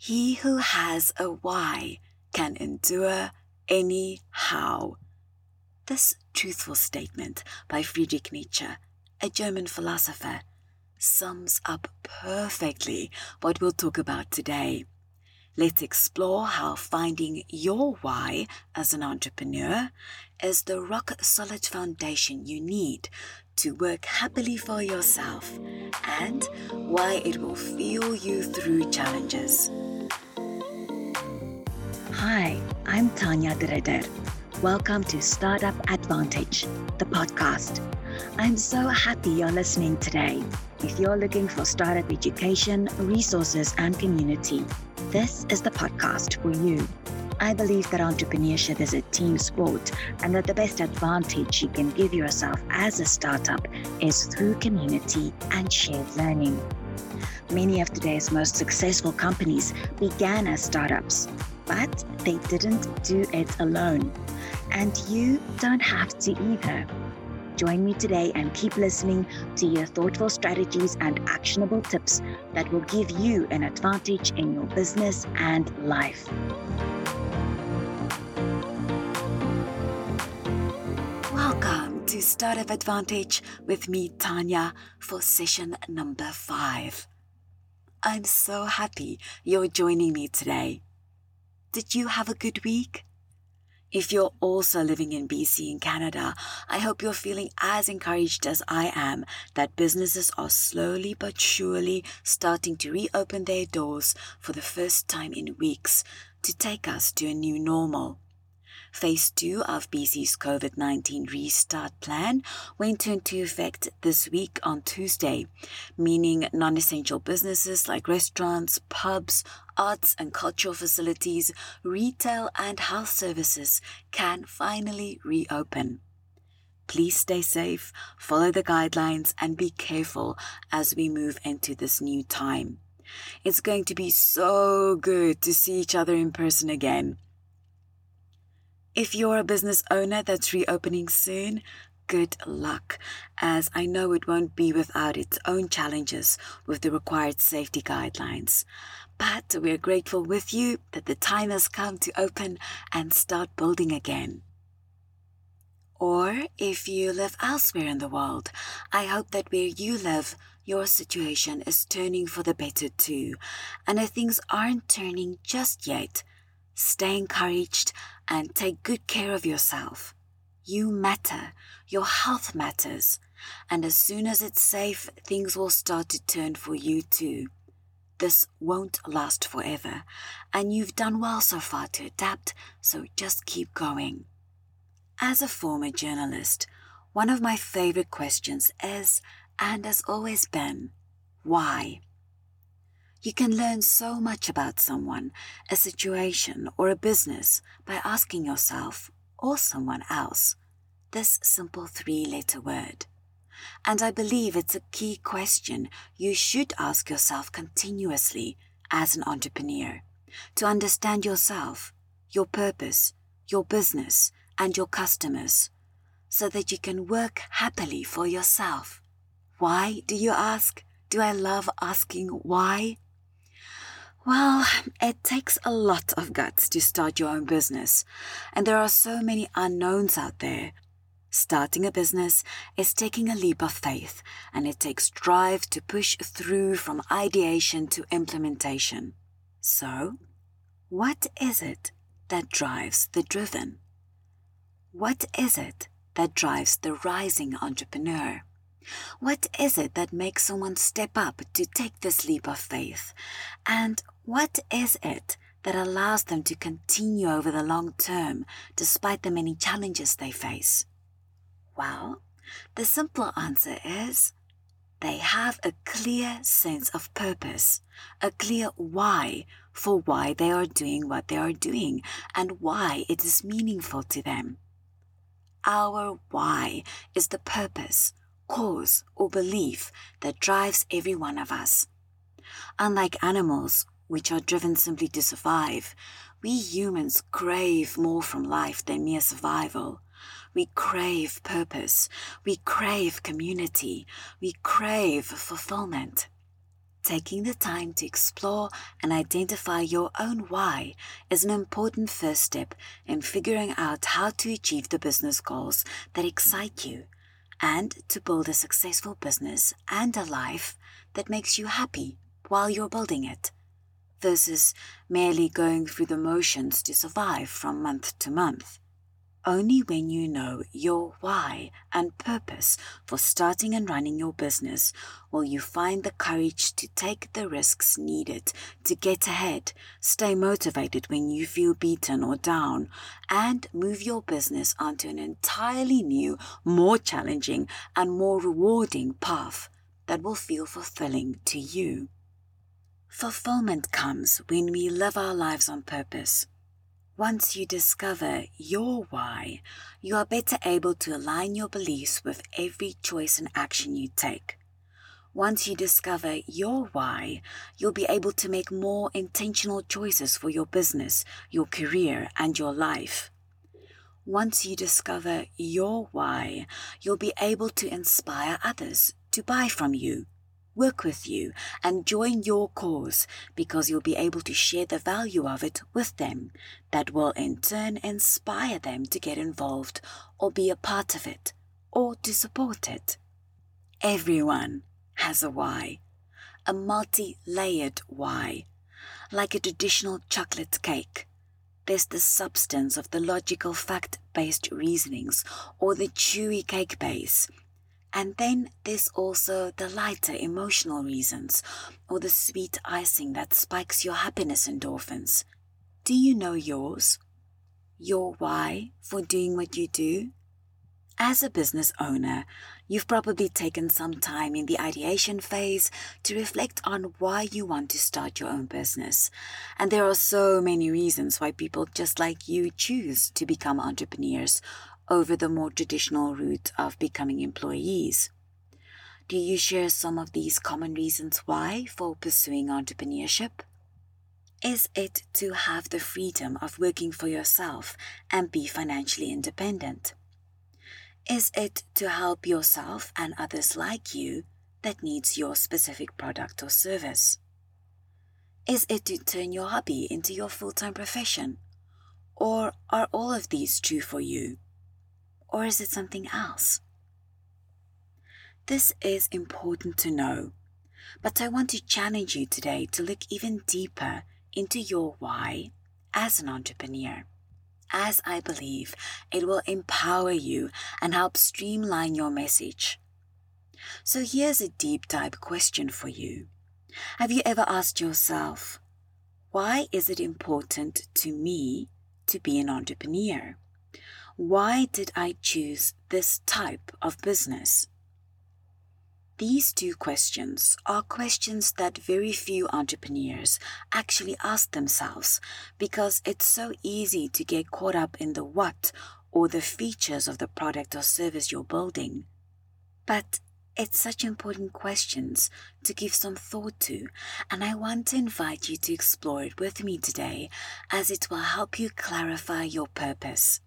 He who has a why can endure anyhow. This truthful statement by Friedrich Nietzsche, a German philosopher, sums up perfectly what we'll talk about today. Let's explore how finding your why as an entrepreneur is the rock solid foundation you need to work happily for yourself and why it will fuel you through challenges. Hi, I'm Tania De Ridder. Welcome to Startup Advantage, the podcast. I'm so happy you're listening today. If you're looking for startup education, resources, and community, this is the podcast for you. I believe that entrepreneurship is a team sport and that the best advantage you can give yourself as a startup is through community and shared learning. Many of today's most successful companies began as startups, but they didn't do it alone. And you don't have to either. Join me today and keep listening to your thoughtful strategies and actionable tips that will give you an advantage in your business and life. Welcome to Startup Advantage with me, Tania, for session number five. I'm so happy you're joining me today. Did you have a good week? If you're also living in BC in Canada, I hope you're feeling as encouraged as I am that businesses are slowly but surely starting to reopen their doors for the first time in weeks to take us to a new normal. Phase 2 of BC's COVID 19 restart plan went into effect this week on Tuesday, meaning non essential businesses like restaurants, pubs, arts and cultural facilities, retail, and health services can finally reopen. Please stay safe, follow the guidelines, and be careful as we move into this new time. It's going to be so good to see each other in person again. If you're a business owner that's reopening soon, good luck, as I know it won't be without its own challenges with the required safety guidelines. But we're grateful with you that the time has come to open and start building again. Or if you live elsewhere in the world, I hope that where you live, your situation is turning for the better too. And if things aren't turning just yet, stay encouraged and take good care of yourself. You matter. Your health matters. And as soon as it's safe, things will start to turn for you too. This won't last forever. And you've done well so far to adapt, so just keep going. As a former journalist, one of my favorite questions is, and has always been, why? You can learn so much about someone, a situation, or a business by asking yourself or someone else this simple three letter word. And I believe it's a key question you should ask yourself continuously as an entrepreneur to understand yourself, your purpose, your business, and your customers so that you can work happily for yourself. Why, do you ask? Do I love asking why? Well, it takes a lot of guts to start your own business, and there are so many unknowns out there. Starting a business is taking a leap of faith, and it takes drive to push through from ideation to implementation. So, what is it that drives the driven? What is it that drives the rising entrepreneur? What is it that makes someone step up to take this leap of faith? And what is it that allows them to continue over the long term despite the many challenges they face? Well, the simple answer is they have a clear sense of purpose, a clear why for why they are doing what they are doing and why it is meaningful to them. Our why is the purpose cause, or belief that drives every one of us. Unlike animals, which are driven simply to survive, we humans crave more from life than mere survival. We crave purpose. We crave community. We crave fulfillment. Taking the time to explore and identify your own why is an important first step in figuring out how to achieve the business goals that excite you and to build a successful business and a life that makes you happy while you're building it, versus merely going through the motions to survive from month to month. Only when you know your why and purpose for starting and running your business will you find the courage to take the risks needed to get ahead, stay motivated when you feel beaten or down, and move your business onto an entirely new, more challenging, and more rewarding path that will feel fulfilling to you. Fulfillment comes when we live our lives on purpose once you discover your why, you are better able to align your beliefs with every choice and action you take. Once you discover your why, you'll be able to make more intentional choices for your business, your career, and your life. Once you discover your why, you'll be able to inspire others to buy from you work with you, and join your cause because you'll be able to share the value of it with them. That will in turn inspire them to get involved or be a part of it or to support it. Everyone has a why, a multi layered why, like a traditional chocolate cake. There's the substance of the logical fact based reasonings or the chewy cake base and then there's also the lighter emotional reasons, or the sweet icing that spikes your happiness endorphins. Do you know yours? Your why for doing what you do? As a business owner, you've probably taken some time in the ideation phase to reflect on why you want to start your own business. And there are so many reasons why people just like you choose to become entrepreneurs over the more traditional route of becoming employees. Do you share some of these common reasons why for pursuing entrepreneurship? Is it to have the freedom of working for yourself and be financially independent? Is it to help yourself and others like you that needs your specific product or service? Is it to turn your hobby into your full time profession? Or are all of these true for you? Or is it something else? This is important to know, but I want to challenge you today to look even deeper into your why as an entrepreneur, as I believe it will empower you and help streamline your message. So here's a deep dive question for you. Have you ever asked yourself, why is it important to me to be an entrepreneur? Why did I choose this type of business? These two questions are questions that very few entrepreneurs actually ask themselves because it's so easy to get caught up in the what or the features of the product or service you're building. But it's such important questions to give some thought to, and I want to invite you to explore it with me today as it will help you clarify your purpose.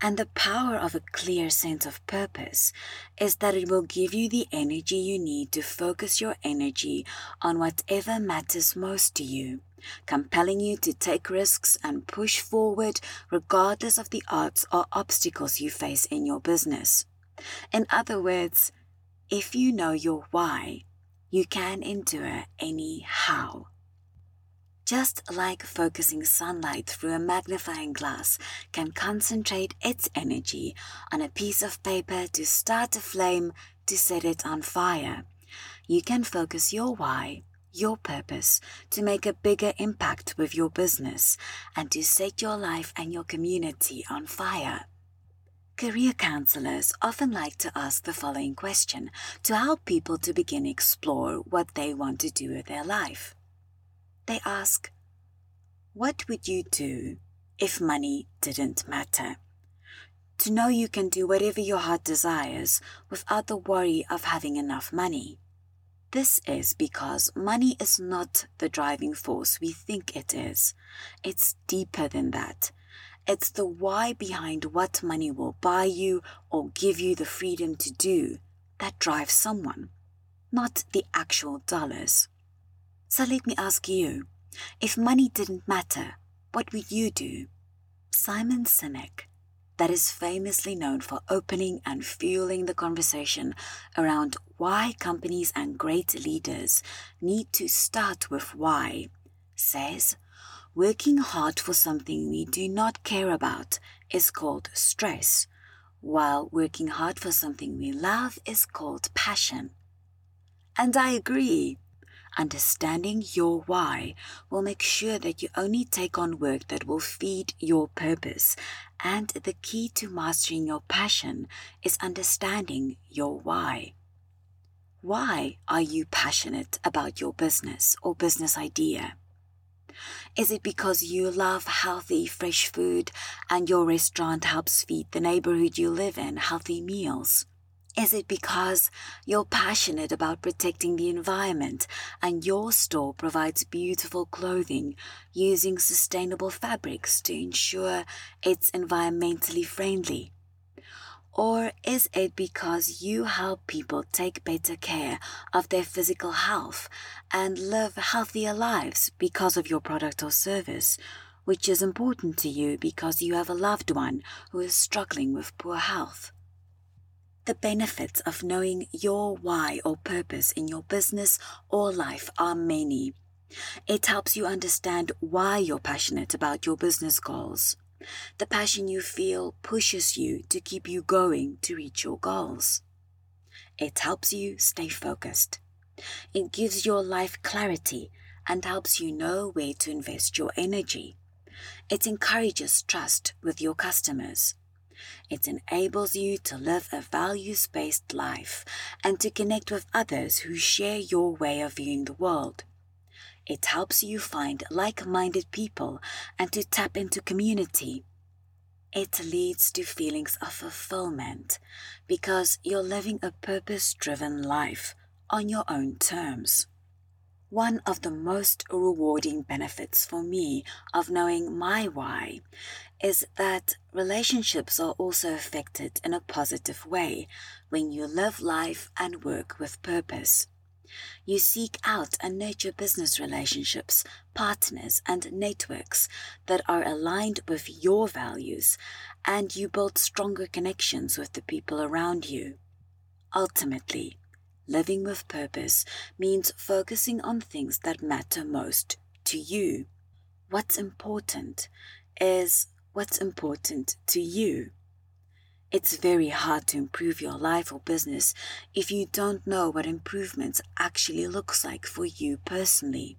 And the power of a clear sense of purpose is that it will give you the energy you need to focus your energy on whatever matters most to you, compelling you to take risks and push forward regardless of the odds or obstacles you face in your business. In other words, if you know your why, you can endure any how. Just like focusing sunlight through a magnifying glass can concentrate its energy on a piece of paper to start a flame to set it on fire, you can focus your why, your purpose, to make a bigger impact with your business and to set your life and your community on fire. Career counselors often like to ask the following question to help people to begin explore what they want to do with their life. They ask, What would you do if money didn't matter? To know you can do whatever your heart desires without the worry of having enough money. This is because money is not the driving force we think it is. It's deeper than that. It's the why behind what money will buy you or give you the freedom to do that drives someone. not the actual dollars. So let me ask you if money didn't matter, what would you do? Simon Sinek, that is famously known for opening and fueling the conversation around why companies and great leaders need to start with why, says working hard for something we do not care about is called stress, while working hard for something we love is called passion. And I agree. Understanding your why will make sure that you only take on work that will feed your purpose. And the key to mastering your passion is understanding your why. Why are you passionate about your business or business idea? Is it because you love healthy, fresh food and your restaurant helps feed the neighborhood you live in healthy meals? Is it because you're passionate about protecting the environment and your store provides beautiful clothing using sustainable fabrics to ensure it's environmentally friendly? Or is it because you help people take better care of their physical health and live healthier lives because of your product or service, which is important to you because you have a loved one who is struggling with poor health? The benefits of knowing your why or purpose in your business or life are many. It helps you understand why you're passionate about your business goals. The passion you feel pushes you to keep you going to reach your goals. It helps you stay focused. It gives your life clarity and helps you know where to invest your energy. It encourages trust with your customers. It enables you to live a values based life and to connect with others who share your way of viewing the world. It helps you find like minded people and to tap into community. It leads to feelings of fulfillment because you're living a purpose driven life on your own terms. One of the most rewarding benefits for me of knowing my why is that relationships are also affected in a positive way when you live life and work with purpose. You seek out and nurture business relationships, partners, and networks that are aligned with your values, and you build stronger connections with the people around you. Ultimately, living with purpose means focusing on things that matter most to you. What's important is what's important to you. It's very hard to improve your life or business if you don't know what improvements actually looks like for you personally.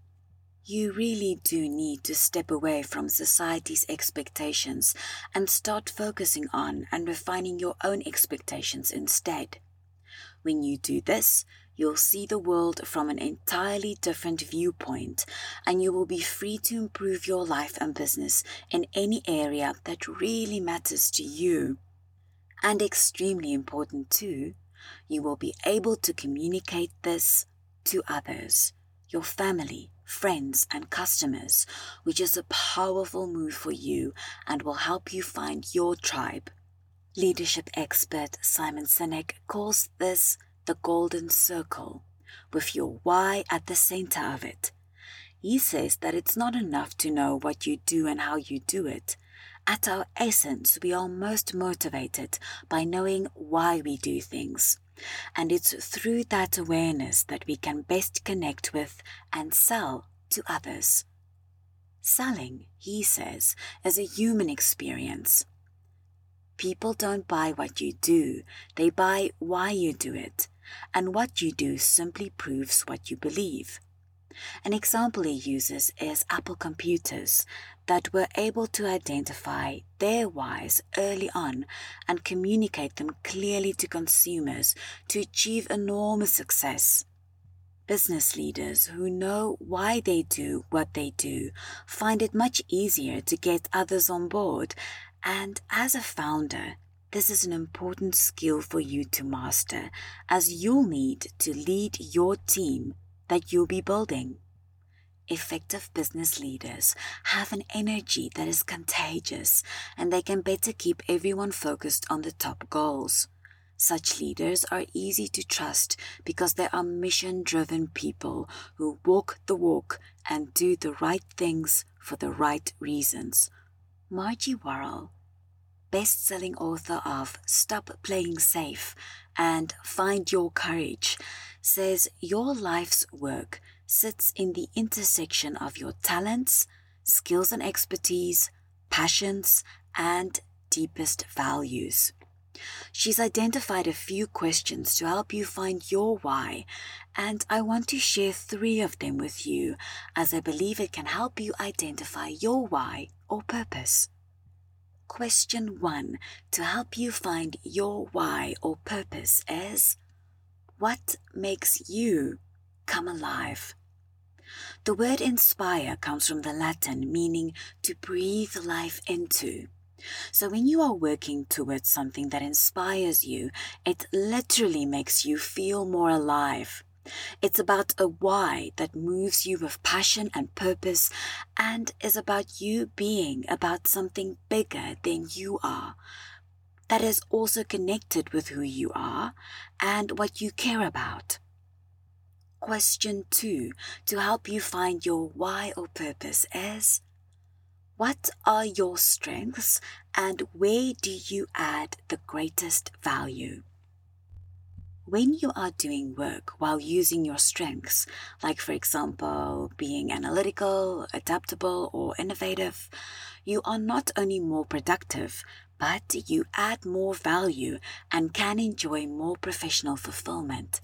You really do need to step away from society's expectations and start focusing on and refining your own expectations instead. When you do this, you'll see the world from an entirely different viewpoint and you will be free to improve your life and business in any area that really matters to you. And extremely important too, you will be able to communicate this to others, your family, friends, and customers, which is a powerful move for you and will help you find your tribe. Leadership expert Simon Sinek calls this the golden circle, with your why at the center of it. He says that it's not enough to know what you do and how you do it. At our essence, we are most motivated by knowing why we do things. And it's through that awareness that we can best connect with and sell to others. Selling, he says, is a human experience. People don't buy what you do, they buy why you do it and what you do simply proves what you believe. An example he uses is Apple computers that were able to identify their whys early on and communicate them clearly to consumers to achieve enormous success. Business leaders who know why they do what they do find it much easier to get others on board, and as a founder, this is an important skill for you to master as you'll need to lead your team that you'll be building. Effective business leaders have an energy that is contagious and they can better keep everyone focused on the top goals. Such leaders are easy to trust because they are mission driven people who walk the walk and do the right things for the right reasons. Margie Warrell, best selling author of Stop Playing Safe and Find Your Courage, says your life's work sits in the intersection of your talents, skills and expertise, passions, and deepest values. She's identified a few questions to help you find your why, and I want to share three of them with you as I believe it can help you identify your why or purpose. Question one to help you find your why or purpose is What makes you come alive? The word inspire comes from the Latin meaning to breathe life into. So when you are working towards something that inspires you, it literally makes you feel more alive. It's about a why that moves you with passion and purpose and is about you being about something bigger than you are. That is also connected with who you are and what you care about. Question two to help you find your why or purpose is what are your strengths and where do you add the greatest value? When you are doing work while using your strengths, like for example, being analytical, adaptable, or innovative, you are not only more productive, but you add more value and can enjoy more professional fulfillment.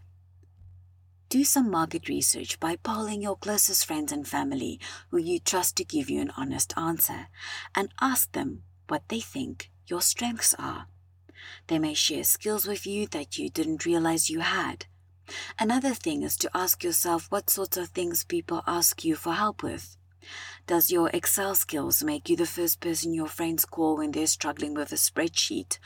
Do some market research by polling your closest friends and family who you trust to give you an honest answer and ask them what they think your strengths are. They may share skills with you that you didn't realize you had. Another thing is to ask yourself what sorts of things people ask you for help with. Does your Excel skills make you the first person your friends call when they're struggling with a spreadsheet?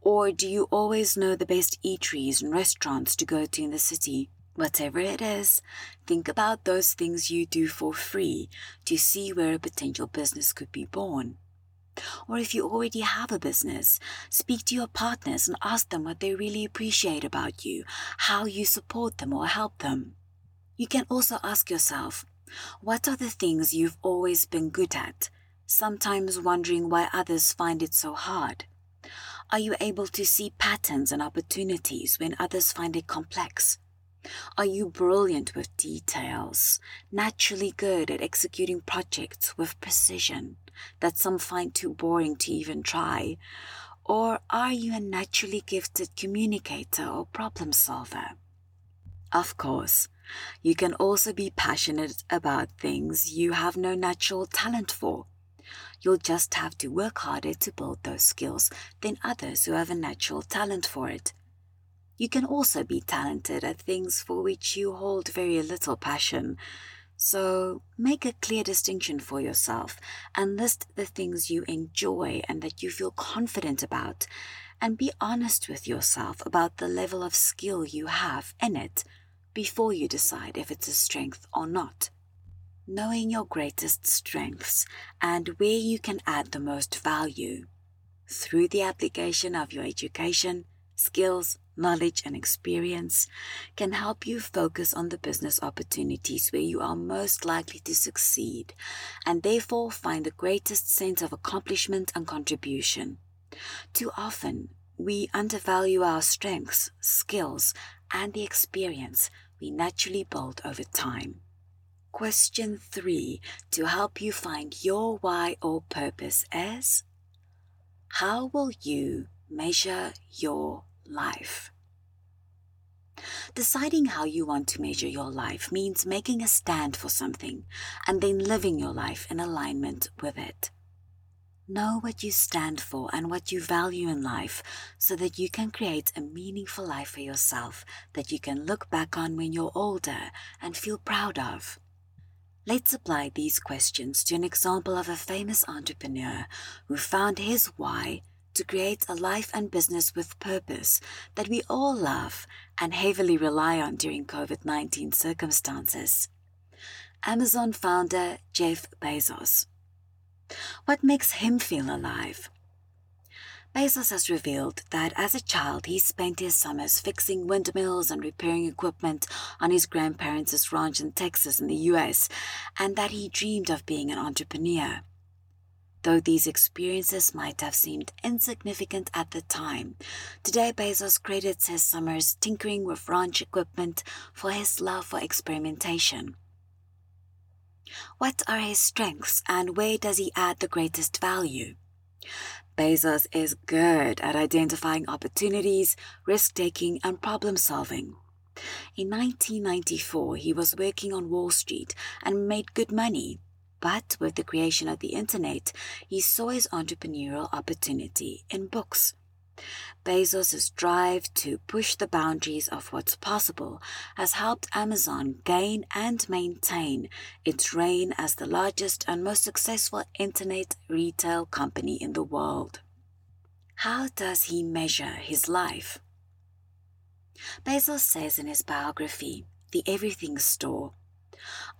Or do you always know the best eateries and restaurants to go to in the city? Whatever it is, think about those things you do for free to see where a potential business could be born. Or if you already have a business, speak to your partners and ask them what they really appreciate about you, how you support them or help them. You can also ask yourself, what are the things you've always been good at, sometimes wondering why others find it so hard? Are you able to see patterns and opportunities when others find it complex? Are you brilliant with details, naturally good at executing projects with precision that some find too boring to even try? Or are you a naturally gifted communicator or problem solver? Of course, you can also be passionate about things you have no natural talent for. You'll just have to work harder to build those skills than others who have a natural talent for it. You can also be talented at things for which you hold very little passion. So make a clear distinction for yourself and list the things you enjoy and that you feel confident about. And be honest with yourself about the level of skill you have in it before you decide if it's a strength or not. Knowing your greatest strengths and where you can add the most value through the application of your education, skills, knowledge, and experience can help you focus on the business opportunities where you are most likely to succeed and therefore find the greatest sense of accomplishment and contribution. Too often, we undervalue our strengths, skills, and the experience we naturally build over time. Question three to help you find your why or purpose is How will you measure your life. Deciding how you want to measure your life means making a stand for something and then living your life in alignment with it. Know what you stand for and what you value in life so that you can create a meaningful life for yourself that you can look back on when you're older and feel proud of. Let's apply these questions to an example of a famous entrepreneur who found his why to create a life and business with purpose that we all love and heavily rely on during COVID 19 circumstances. Amazon founder Jeff Bezos. What makes him feel alive? Bezos has revealed that as a child he spent his summers fixing windmills and repairing equipment on his grandparents' ranch in Texas in the US, and that he dreamed of being an entrepreneur. Though these experiences might have seemed insignificant at the time, today Bezos credits his summers tinkering with ranch equipment for his love for experimentation. What are his strengths and where does he add the greatest value? Bezos is good at identifying opportunities, risk taking, and problem solving. In 1994, he was working on Wall Street and made good money. But with the creation of the internet, he saw his entrepreneurial opportunity in books. Bezos' drive to push the boundaries of what's possible has helped Amazon gain and maintain its reign as the largest and most successful internet retail company in the world. How does he measure his life? Bezos says in his biography, The Everything Store,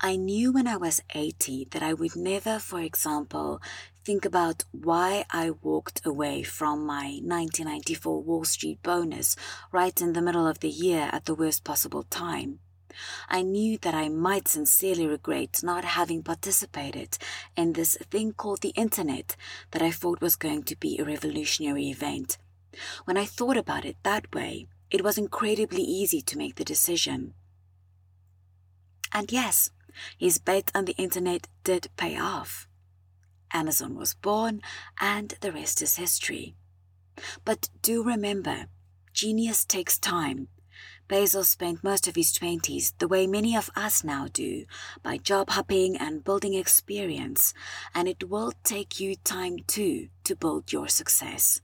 I knew when I was 80 that I would never, for example, think about why I walked away from my 1994 Wall Street bonus right in the middle of the year at the worst possible time. I knew that I might sincerely regret not having participated in this thing called the internet that I thought was going to be a revolutionary event. When I thought about it that way, it was incredibly easy to make the decision. And yes, his bet on the internet did pay off. Amazon was born, and the rest is history. But do remember, genius takes time. Bezos spent most of his 20s the way many of us now do, by job hopping and building experience, and it will take you time too to build your success.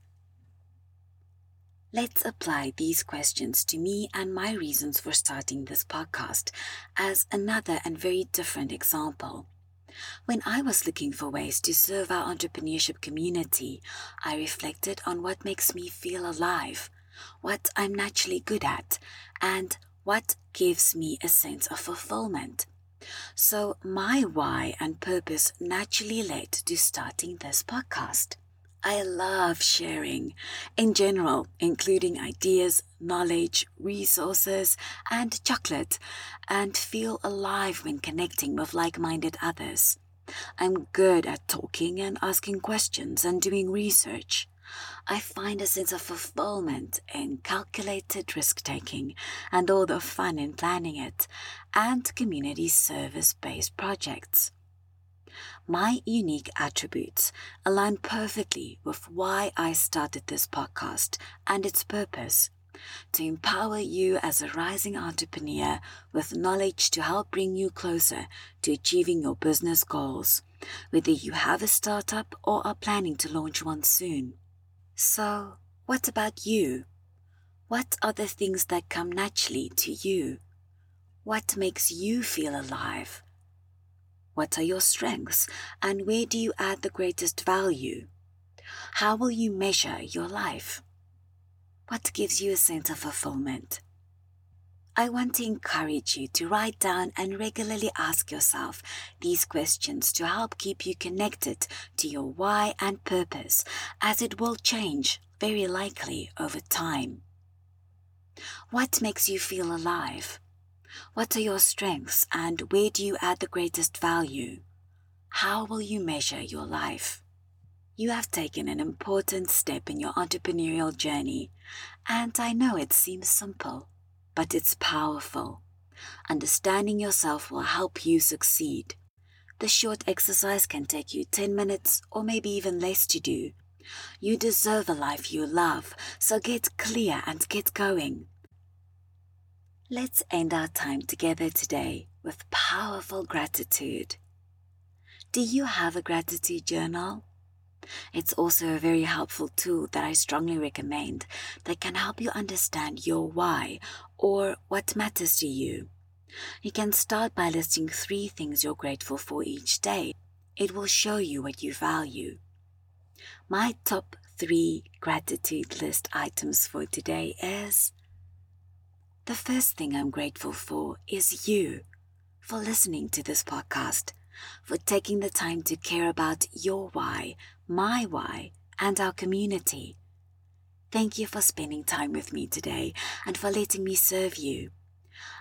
Let's apply these questions to me and my reasons for starting this podcast as another and very different example. When I was looking for ways to serve our entrepreneurship community, I reflected on what makes me feel alive, what I'm naturally good at, and what gives me a sense of fulfillment. So, my why and purpose naturally led to starting this podcast. I love sharing in general, including ideas, knowledge, resources, and chocolate, and feel alive when connecting with like minded others. I'm good at talking and asking questions and doing research. I find a sense of fulfillment in calculated risk taking and all the fun in planning it, and community service based projects. My unique attributes align perfectly with why I started this podcast and its purpose to empower you as a rising entrepreneur with knowledge to help bring you closer to achieving your business goals, whether you have a startup or are planning to launch one soon. So, what about you? What are the things that come naturally to you? What makes you feel alive? What are your strengths and where do you add the greatest value? How will you measure your life? What gives you a sense of fulfillment? I want to encourage you to write down and regularly ask yourself these questions to help keep you connected to your why and purpose, as it will change very likely over time. What makes you feel alive? What are your strengths and where do you add the greatest value? How will you measure your life? You have taken an important step in your entrepreneurial journey, and I know it seems simple, but it's powerful. Understanding yourself will help you succeed. The short exercise can take you 10 minutes or maybe even less to do. You deserve a life you love, so get clear and get going. Let's end our time together today with powerful gratitude. Do you have a gratitude journal? It's also a very helpful tool that I strongly recommend that can help you understand your why or what matters to you. You can start by listing three things you're grateful for each day. It will show you what you value. My top three gratitude list items for today is the first thing I'm grateful for is you for listening to this podcast, for taking the time to care about your why, my why, and our community. Thank you for spending time with me today and for letting me serve you.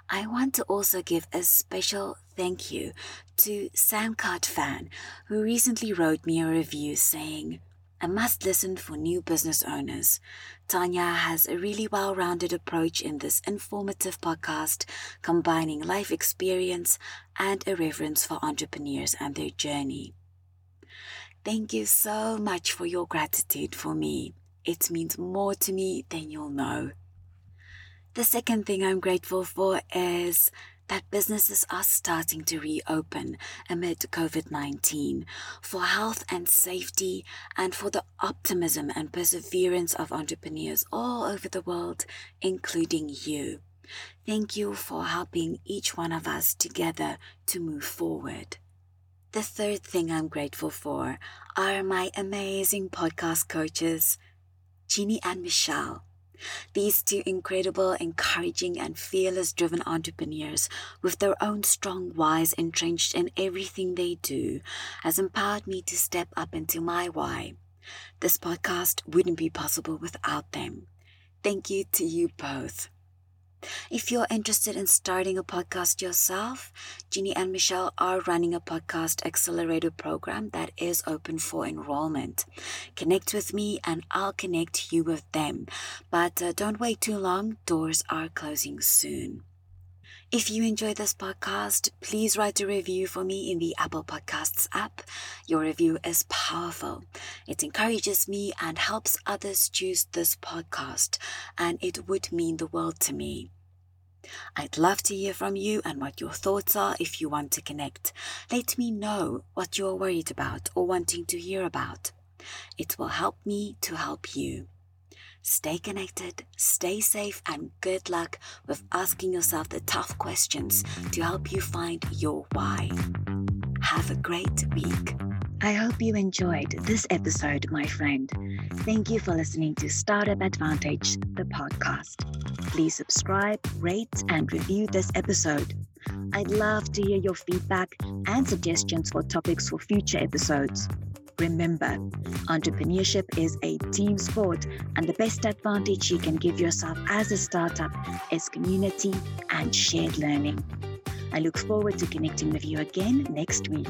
I want to also give a special thank you to Samcart Fan, who recently wrote me a review saying, a must listen for new business owners. Tania has a really well rounded approach in this informative podcast, combining life experience and a reverence for entrepreneurs and their journey. Thank you so much for your gratitude for me. It means more to me than you'll know. The second thing I'm grateful for is that businesses are starting to reopen amid COVID 19 for health and safety and for the optimism and perseverance of entrepreneurs all over the world, including you. Thank you for helping each one of us together to move forward. The third thing I'm grateful for are my amazing podcast coaches, Jeannie and Michelle. These two incredible, encouraging, and fearless driven entrepreneurs with their own strong whys entrenched in everything they do has empowered me to step up into my why. This podcast wouldn't be possible without them. Thank you to you both. If you're interested in starting a podcast yourself, Jeannie and Michelle are running a podcast accelerator program that is open for enrollment. Connect with me and I'll connect you with them. But uh, don't wait too long, doors are closing soon. If you enjoy this podcast, please write a review for me in the Apple Podcasts app. Your review is powerful. It encourages me and helps others choose this podcast, and it would mean the world to me. I'd love to hear from you and what your thoughts are if you want to connect. Let me know what you're worried about or wanting to hear about. It will help me to help you. Stay connected, stay safe, and good luck with asking yourself the tough questions to help you find your why. Have a great week. I hope you enjoyed this episode, my friend. Thank you for listening to Startup Advantage, the podcast. Please subscribe, rate, and review this episode. I'd love to hear your feedback and suggestions for topics for future episodes. Remember, entrepreneurship is a team sport, and the best advantage you can give yourself as a startup is community and shared learning. I look forward to connecting with you again next week.